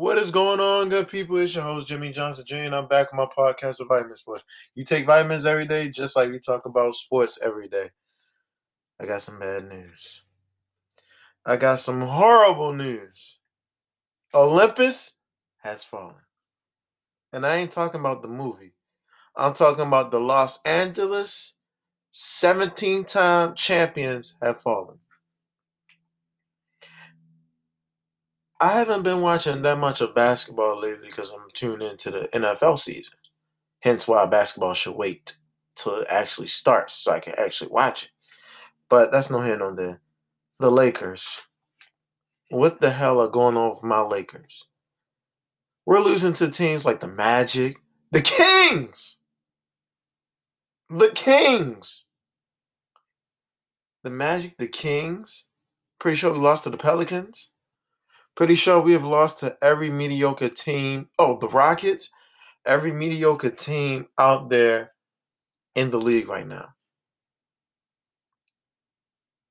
What is going on, good people? It's your host, Jimmy Johnson Jr., and I'm back on my podcast of Vitamin Sports. You take vitamins every day, just like we talk about sports every day. I got some bad news. I got some horrible news. Olympus has fallen. And I ain't talking about the movie. I'm talking about the Los Angeles 17 time champions have fallen. I haven't been watching that much of basketball lately because I'm tuned into the NFL season. Hence why basketball should wait till it actually starts so I can actually watch it. But that's no here on there. The Lakers. What the hell are going on with my Lakers? We're losing to teams like the Magic, the Kings. The Kings. The Magic, the Kings. Pretty sure we lost to the Pelicans. Pretty sure we have lost to every mediocre team. Oh, the Rockets. Every mediocre team out there in the league right now.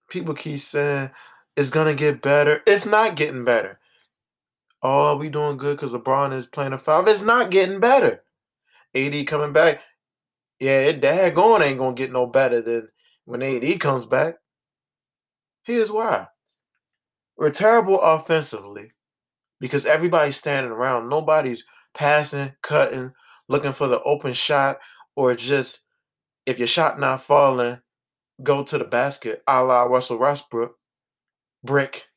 People keep saying it's gonna get better. It's not getting better. Oh, we doing good because LeBron is playing a five. It's not getting better. AD coming back. Yeah, it dad going ain't gonna get no better than when AD comes back. Here's why. We're terrible offensively because everybody's standing around. Nobody's passing, cutting, looking for the open shot, or just if your shot not falling, go to the basket, a la Russell Westbrook. Brick.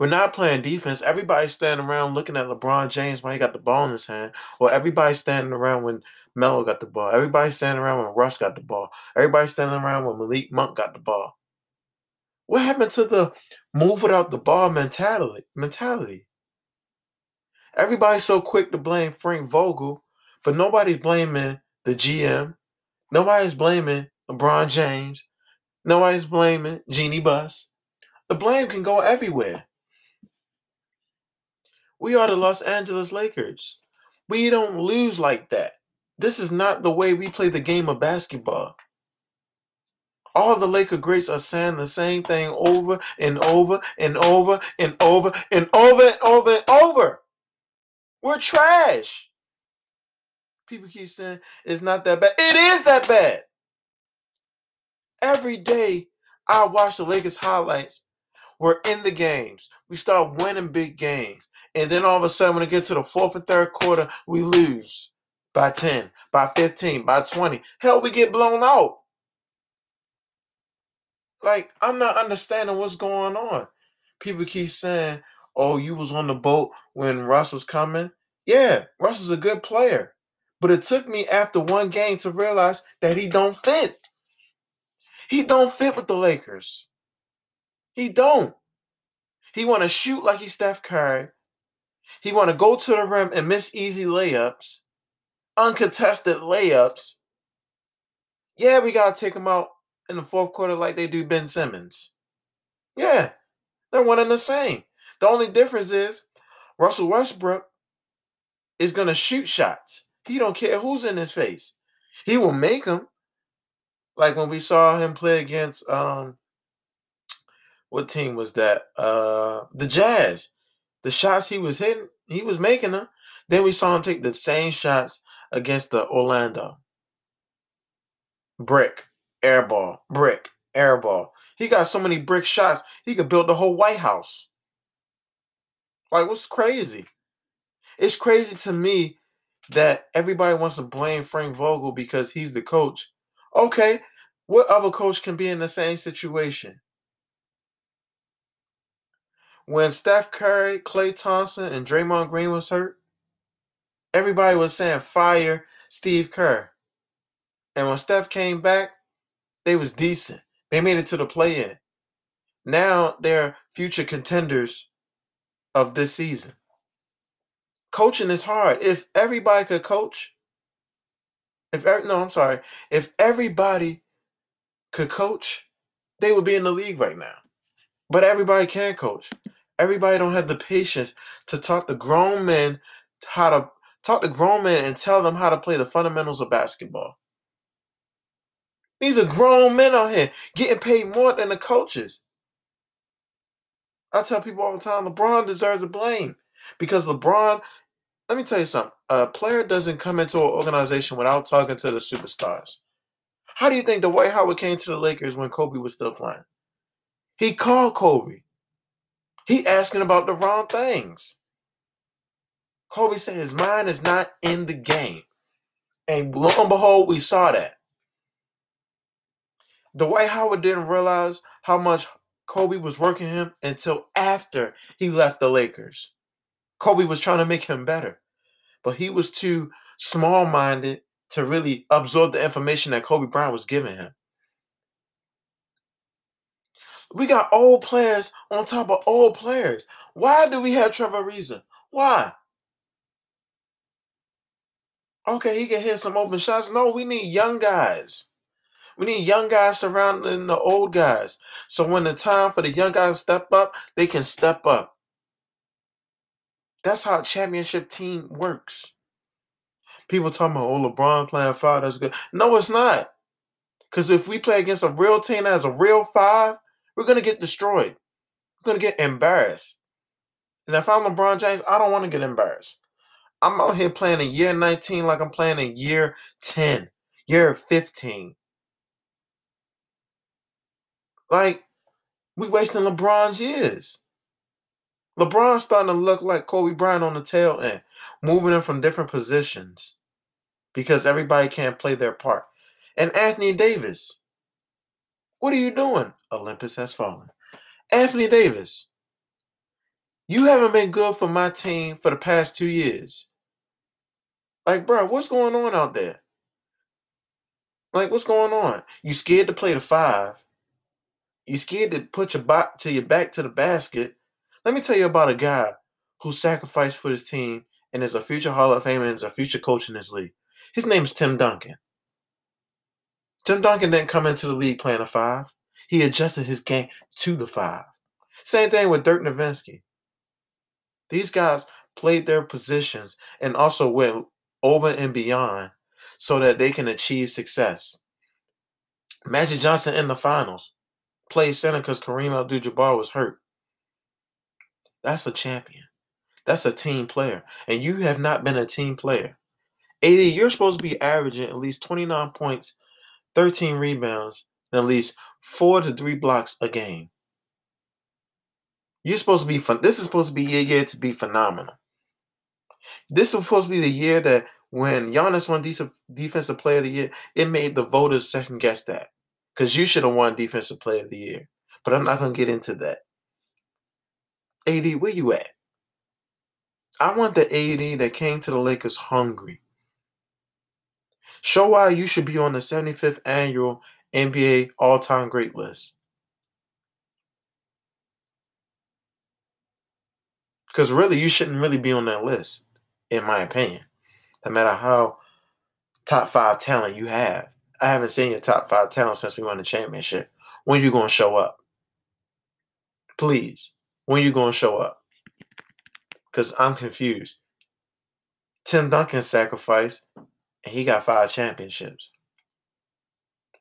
We're not playing defense. Everybody's standing around looking at LeBron James when he got the ball in his hand, or everybody's standing around when Melo got the ball. Everybody's standing around when Russ got the ball. Everybody's standing around when Malik Monk got the ball. What happened to the move without the ball mentality? Mentality. Everybody's so quick to blame Frank Vogel, but nobody's blaming the GM. Nobody's blaming LeBron James. Nobody's blaming Jeannie Buss. The blame can go everywhere. We are the Los Angeles Lakers. We don't lose like that. This is not the way we play the game of basketball. All the Laker greats are saying the same thing over and over and over and over and over and over and over. We're trash. People keep saying it's not that bad. It is that bad. Every day I watch the Lakers highlights. We're in the games. We start winning big games. And then all of a sudden, when it gets to the fourth and third quarter, we lose by 10, by 15, by 20. Hell, we get blown out. Like, I'm not understanding what's going on. People keep saying, oh, you was on the boat when Russ was coming. Yeah, Russ is a good player. But it took me after one game to realize that he don't fit. He don't fit with the Lakers. He don't. He want to shoot like he's Steph Curry. He want to go to the rim and miss easy layups, uncontested layups. Yeah, we got to take him out in the fourth quarter like they do Ben Simmons. Yeah, they're one and the same. The only difference is Russell Westbrook is going to shoot shots. He don't care who's in his face. He will make them. Like when we saw him play against um what team was that? Uh the Jazz. The shots he was hitting, he was making them. Then we saw him take the same shots against the Orlando. Brick, airball, brick, airball. He got so many brick shots, he could build the whole White House. Like, what's crazy? It's crazy to me that everybody wants to blame Frank Vogel because he's the coach. Okay, what other coach can be in the same situation? When Steph Curry, Klay Thompson, and Draymond Green was hurt, everybody was saying fire Steve Kerr. And when Steph came back, they was decent. They made it to the play-in. Now they're future contenders of this season. Coaching is hard. If everybody could coach, if no, I'm sorry, if everybody could coach, they would be in the league right now. But everybody can coach. Everybody don't have the patience to talk to grown men how to talk to grown men and tell them how to play the fundamentals of basketball. These are grown men out here getting paid more than the coaches. I tell people all the time LeBron deserves the blame. Because LeBron, let me tell you something. A player doesn't come into an organization without talking to the superstars. How do you think Dwight Howard came to the Lakers when Kobe was still playing? He called Kobe. He asking about the wrong things. Kobe said his mind is not in the game. And lo and behold, we saw that. Dwight Howard didn't realize how much Kobe was working him until after he left the Lakers. Kobe was trying to make him better, but he was too small minded to really absorb the information that Kobe Bryant was giving him. We got old players on top of old players. Why do we have Trevor Ariza? Why? Okay, he can hit some open shots. No, we need young guys. We need young guys surrounding the old guys. So when the time for the young guys step up, they can step up. That's how a championship team works. People talking about, oh, LeBron playing five, that's good. No, it's not. Because if we play against a real team that has a real five, we're going to get destroyed. We're going to get embarrassed. And if I'm LeBron James, I don't want to get embarrassed. I'm out here playing in year 19 like I'm playing in year 10, year 15. Like, we wasting LeBron's years. LeBron's starting to look like Kobe Bryant on the tail end, moving him from different positions because everybody can't play their part. And Anthony Davis, what are you doing? Olympus has fallen. Anthony Davis, you haven't been good for my team for the past two years. Like, bro, what's going on out there? Like, what's going on? You scared to play the five. You scared to put your back to your back to the basket. Let me tell you about a guy who sacrificed for his team and is a future Hall of Famer and is a future coach in this league. His name is Tim Duncan. Tim Duncan didn't come into the league playing a five. He adjusted his game to the five. Same thing with Dirk Nowitzki. These guys played their positions and also went over and beyond so that they can achieve success. Magic Johnson in the finals played center because Kareem Abdul-Jabbar was hurt. That's a champion. That's a team player. And you have not been a team player. AD, you're supposed to be averaging at least 29 points, 13 rebounds, and at least four to three blocks a game. You're supposed to be fun. This is supposed to be your year to be phenomenal. This was supposed to be the year that when Giannis won Defensive Player of the Year, it made the voters second guess that. Because you should have won Defensive Player of the Year. But I'm not going to get into that. AD, where you at? I want the AD that came to the Lakers hungry. Show why you should be on the 75th annual NBA all time great list. Because really, you shouldn't really be on that list, in my opinion. No matter how top five talent you have. I haven't seen your top five talent since we won the championship. When you gonna show up? Please. When you gonna show up? Because I'm confused. Tim Duncan sacrificed, and he got five championships.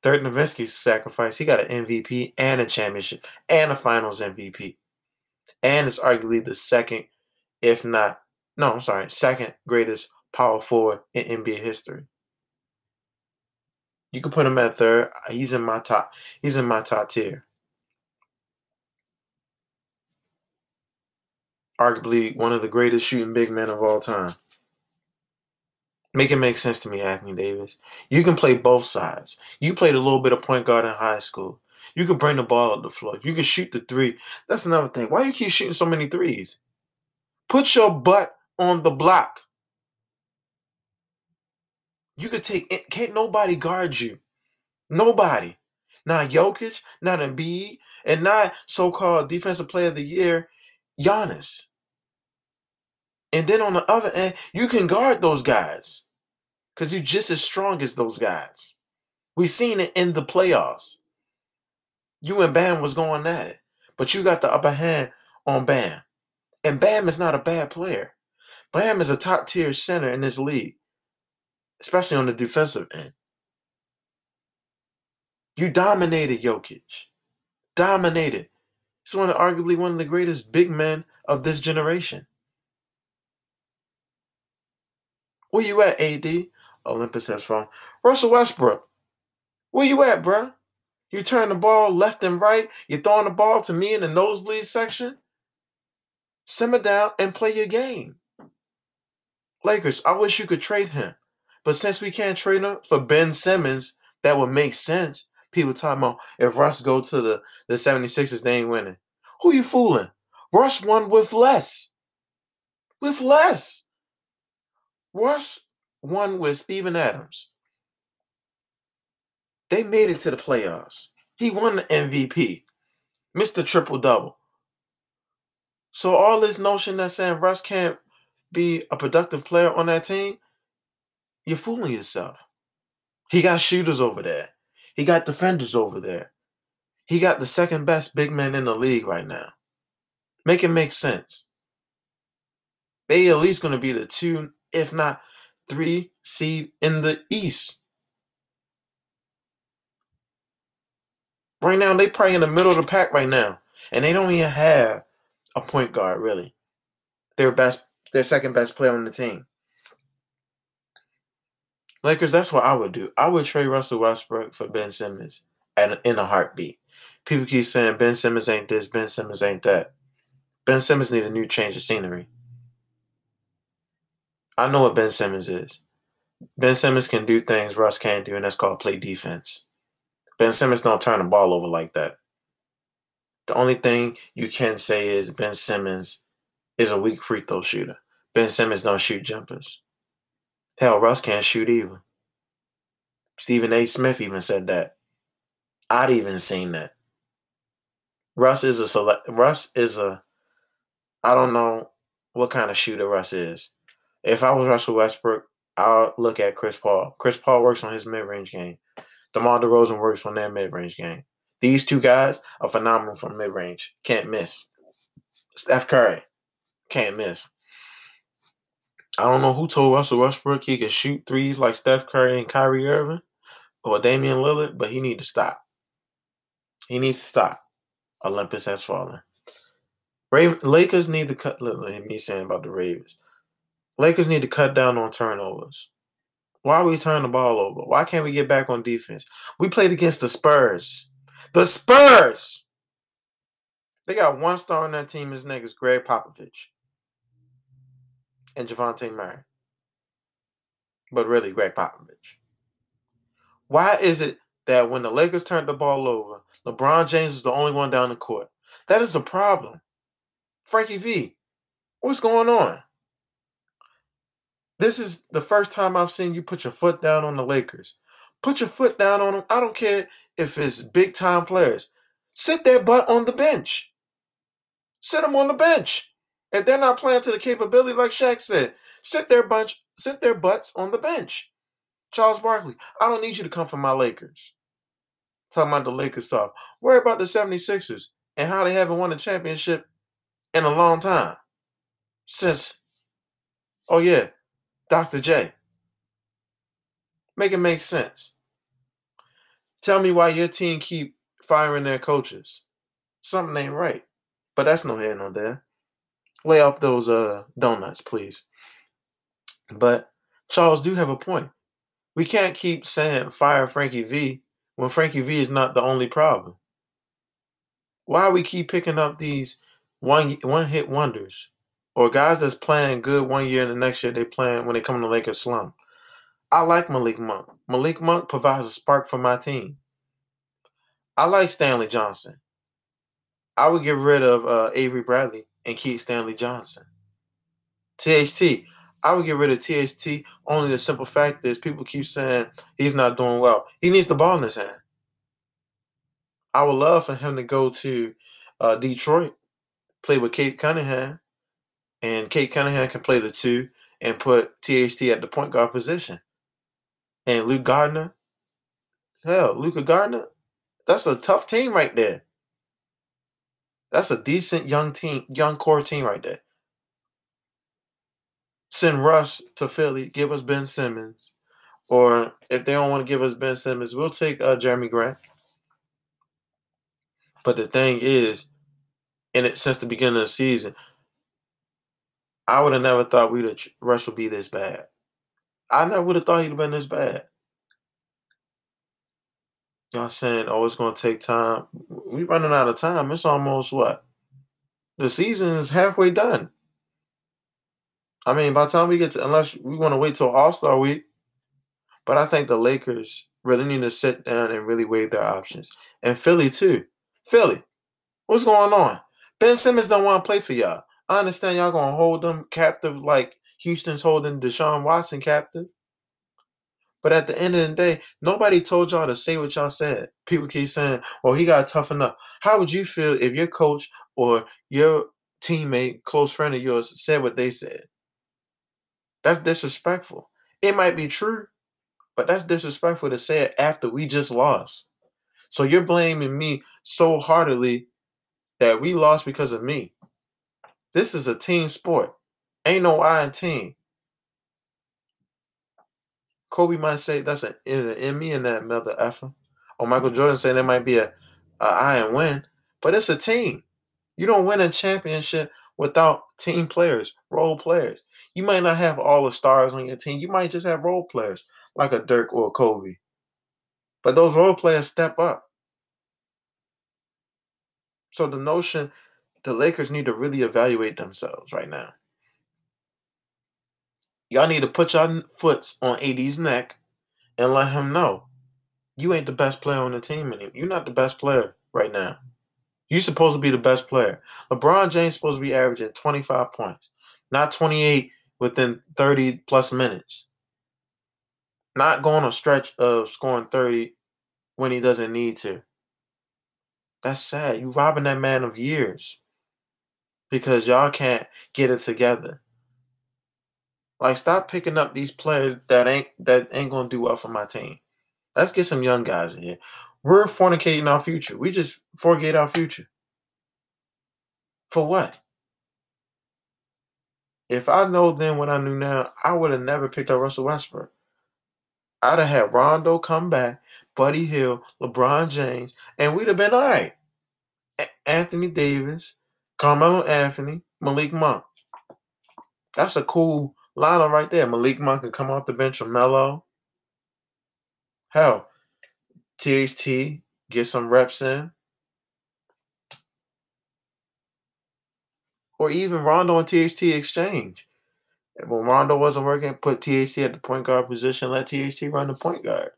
Dirk Nowitzki's sacrifice, he got an MVP and a championship and a finals MVP. And it's arguably the second, if not, no, I'm sorry, second greatest power forward in NBA history. You can put him at third. He's in my top. He's in my top tier. Arguably one of the greatest shooting big men of all time. Make it make sense to me, Anthony Davis. You can play both sides. You played a little bit of point guard in high school. You can bring the ball up the floor. You can shoot the three. That's another thing. Why you keep shooting so many threes? Put your butt on the block. You could take it. Can't nobody guard you. Nobody. Not Jokic, not Embiid, and not so-called defensive player of the year, Giannis. And then on the other end, you can guard those guys because you're just as strong as those guys. We've seen it in the playoffs. You and Bam was going at it, but you got the upper hand on Bam. And Bam is not a bad player. Bam is a top tier center in this league, especially on the defensive end. You dominated Jokic. Dominated. He's one of arguably one of the greatest big men of this generation. Where you at, AD? Olympus has fallen. Russell Westbrook. Where you at, bruh? You turn the ball left and right. You're throwing the ball to me in the nosebleed section. Simmer down and play your game. Lakers, I wish you could trade him. But since we can't trade him for Ben Simmons, that would make sense. People talking about if Russ go to the, the 76ers, they ain't winning. Who you fooling? Russ won with less. With less. Russ won with Steven Adams. They made it to the playoffs. He won the MVP. Mr. Triple Double. So all this notion that saying Russ can't be a productive player on that team, you're fooling yourself. He got shooters over there. He got defenders over there. He got the second best big man in the league right now. Make it make sense. They at least going to be the two, if not three seed in the East. Right now, they probably in the middle of the pack right now, and they don't even have a point guard really. Their best, their second best player on the team. Lakers, that's what I would do. I would trade Russell Westbrook for Ben Simmons at in a heartbeat. People keep saying Ben Simmons ain't this, Ben Simmons ain't that. Ben Simmons need a new change of scenery. I know what Ben Simmons is. Ben Simmons can do things Russ can't do, and that's called play defense. Ben Simmons don't turn the ball over like that. The only thing you can say is Ben Simmons is a weak free throw shooter. Ben Simmons don't shoot jumpers. Hell, Russ can't shoot either. Stephen A. Smith even said that. I'd even seen that. Russ is a select. Russ is a. I don't know what kind of shooter Russ is. If I was Russell Westbrook, I'll look at Chris Paul. Chris Paul works on his mid range game. DeMar DeRozan works on their mid range game. These two guys are phenomenal from mid range. Can't miss. Steph Curry can't miss. I don't know who told Russell Westbrook he could shoot threes like Steph Curry and Kyrie Irving or Damian Lillard, but he need to stop. He needs to stop. Olympus has fallen. Raven, Lakers need to cut. Look, me saying about the Ravens. Lakers need to cut down on turnovers. Why we turn the ball over? Why can't we get back on defense? We played against the Spurs. The Spurs. They got one star on that team. His name is Gregg Popovich and Dejounte Murray. But really, Gregg Popovich. Why is it that when the Lakers turned the ball over, LeBron James is the only one down the court? That is a problem. Frankie V, what's going on? This is the first time I've seen you put your foot down on the Lakers. Put your foot down on them. I don't care if it's big time players. Sit their butt on the bench. Sit them on the bench. If they're not playing to the capability, like Shaq said, sit their bunch, sit their butts on the bench. Charles Barkley, I don't need you to come for my Lakers. Talking about the Lakers stuff. Worry about the 76ers and how they haven't won a championship in a long time. Since, oh yeah, Dr. J. Make it make sense. Tell me why your team keep firing their coaches. Something ain't right. But that's no here nor there. Lay off those uh donuts, please. But Charles do have a point. We can't keep saying fire Frankie V when Frankie V is not the only problem. Why we keep picking up these one one hit wonders or guys that's playing good one year and the next year they playing when they come to Lakers slump? I like Malik Monk. Malik Monk provides a spark for my team. I like Stanley Johnson. I would get rid of uh, Avery Bradley and keep Stanley Johnson. THT. I would get rid of THT. Only the simple fact is people keep saying he's not doing well. He needs the ball in his hand. I would love for him to go to uh, Detroit, play with Cade Cunningham, and Cade Cunningham can play the two and put THT at the point guard position. And Luke Gardner, hell, Luka Gardner, that's a tough team right there. That's a decent young team, young core team right there. Send Russ to Philly, give us Ben Simmons. Or if they don't want to give us Ben Simmons, we'll take uh, Jerami Grant. But the thing is, in it since the beginning of the season, I would have never thought we'd Russ would be this bad. I never would have thought he'd have been this bad. Y'all saying, oh, it's gonna take time. We running out of time. It's almost what? The season is halfway done. I mean, by the time we get to, unless we want to wait till All Star week, but I think the Lakers really need to sit down and really weigh their options, and Philly too. Philly, what's going on? Ben Simmons don't want to play for y'all. I understand y'all gonna hold them captive like Houston's holding Deshaun Watson captive. But at the end of the day, nobody told y'all to say what y'all said. People keep saying, well, he got to toughen up. How would you feel if your coach or your teammate, close friend of yours, said what they said? That's disrespectful. It might be true, but that's disrespectful to say it after we just lost. So you're blaming me so heartily that we lost because of me. This is a team sport. Ain't no I in team. Kobe might say that's an in me in that mother effer. Or Michael Jordan saying there might be a, a I and win, but it's a team. You don't win a championship without team players, role players. You might not have all the stars on your team. You might just have role players like a Dirk or a Kobe. But those role players step up. So the notion the Lakers need to really evaluate themselves right now. Y'all need to put your foots on AD's neck and let him know you ain't the best player on the team anymore. You're not the best player right now. You're supposed to be the best player. LeBron James supposed to be averaging 25 points, not 28 within 30 plus minutes. Not going a stretch of scoring 30 when he doesn't need to. That's sad. You robbing that man of years because y'all can't get it together. Like, stop picking up these players that ain't that ain't gonna do well for my team. Let's get some young guys in here. We're fornicating our future. We just forget our future. For what? If I know then what I knew now, I would have never picked up Russell Westbrook. I'd have had Rondo come back, Buddy Hield, LeBron James, and we'd have been all right. A- Anthony Davis, Carmelo Anthony, Malik Monk. That's a cool lineup right there. Malik Monk could come off the bench with Melo. Hell, THT, get some reps in. Or even Rondo and THT exchange. When Rondo wasn't working, put THT at the point guard position, let THT run the point guard.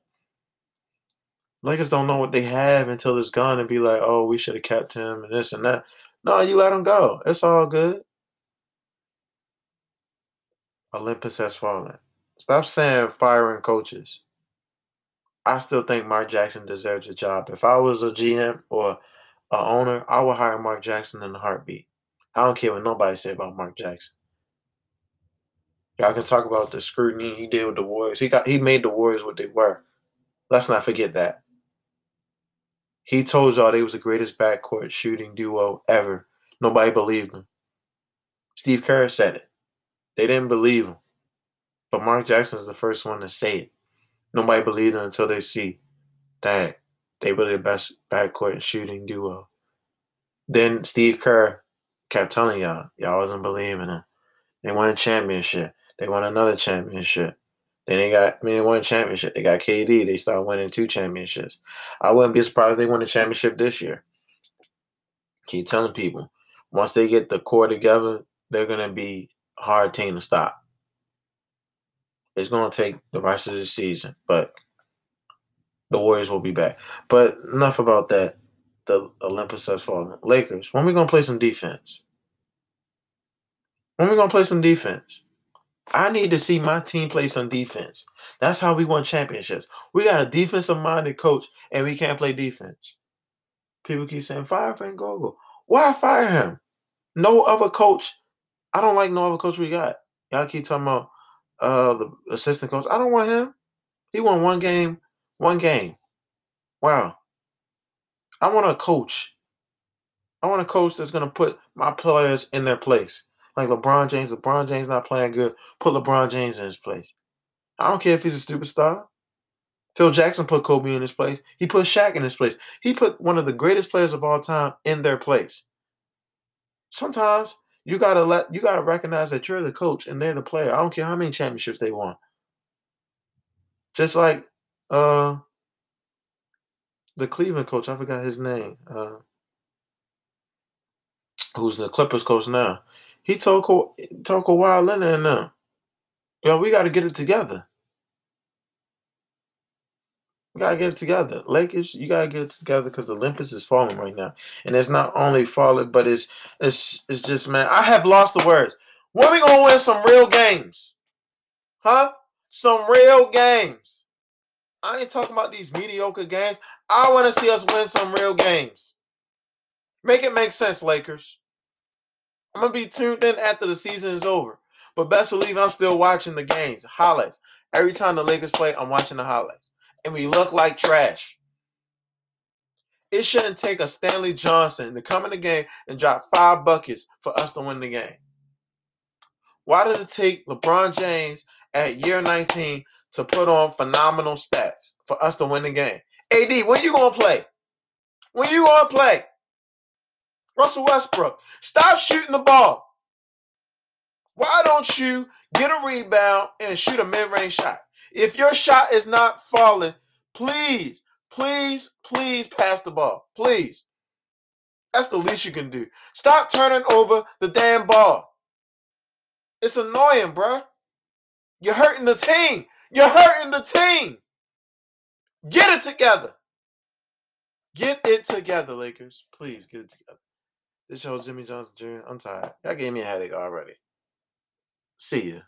Lakers don't know what they have until it's gone and be like, oh, we should have kept him and this and that. No, you let him go. It's all good. Olympus has fallen. Stop saying firing coaches. I still think Mark Jackson deserves a job. If I was a GM or a owner, I would hire Mark Jackson in a heartbeat. I don't care what nobody say about Mark Jackson. Y'all can talk about the scrutiny he did with the Warriors. He got he made the Warriors what they were. Let's not forget that. He told y'all they was the greatest backcourt shooting duo ever. Nobody believed him. Steve Kerr said it. They didn't believe him. But Mark Jackson's the first one to say it. Nobody believed him until they see that they were the best backcourt shooting duo. Then Steve Kerr kept telling y'all, y'all wasn't believing him. They won a championship. They won another championship. Then they got, I mean, they won a championship. They got KD. They started winning two championships. I wouldn't be surprised if they win a championship this year. Keep telling people, once they get the core together, they're going to be hard team to stop. It's going to take the rest of the season, but the Warriors will be back. But enough about that. The Olympus has fallen. Lakers, when we going to play some defense? When we going to play some defense? I need to see my team play some defense. That's how we won championships. We got a defensive minded coach and we can't play defense. People keep saying, fire Frank Vogel. Why fire him? No other coach. I don't like no other coach we got. Y'all keep talking about uh the assistant coach. I don't want him. He won one game, one game. Wow. I want a coach. I want a coach that's gonna put my players in their place. Like LeBron James. LeBron James not playing good. Put LeBron James in his place. I don't care if he's a superstar. Phil Jackson put Kobe in his place. He put Shaq in his place. He put one of the greatest players of all time in their place. Sometimes you gotta let you gotta recognize that you're the coach and they're the player. I don't care how many championships they won. Just like uh the Cleveland coach, I forgot his name. Uh who's the Clippers coach now. He told Ka- told Kawhi Leonard and them, yo, we got to get it together. We gotta get it together. Lakers, you gotta get it together because the Olympus is falling right now. And it's not only falling, but it's it's it's just man, I have lost the words. When we gonna win some real games? Huh? Some real games. I ain't talking about these mediocre games. I want to see us win some real games. Make it make sense, Lakers. I'm gonna be tuned in after the season is over. But best believe I'm still watching the games, highlights. Every time the Lakers play, I'm watching the highlights and we look like trash. It shouldn't take a Stanley Johnson to come in the game and drop five buckets for us to win the game. Why does it take LeBron James at year 19 to put on phenomenal stats for us to win the game? AD, when you gonna play? When you gonna play? Russell Westbrook, stop shooting the ball. Why don't you get a rebound and shoot a mid-range shot? If your shot is not falling, please, please, please pass the ball. Please. That's the least you can do. Stop turning over the damn ball. It's annoying, bruh. You're hurting the team. You're hurting the team. Get it together. Get it together, Lakers. Please get it together. This shows Jimmy Johnson Jr. I'm tired. Y'all gave me a headache already. See ya.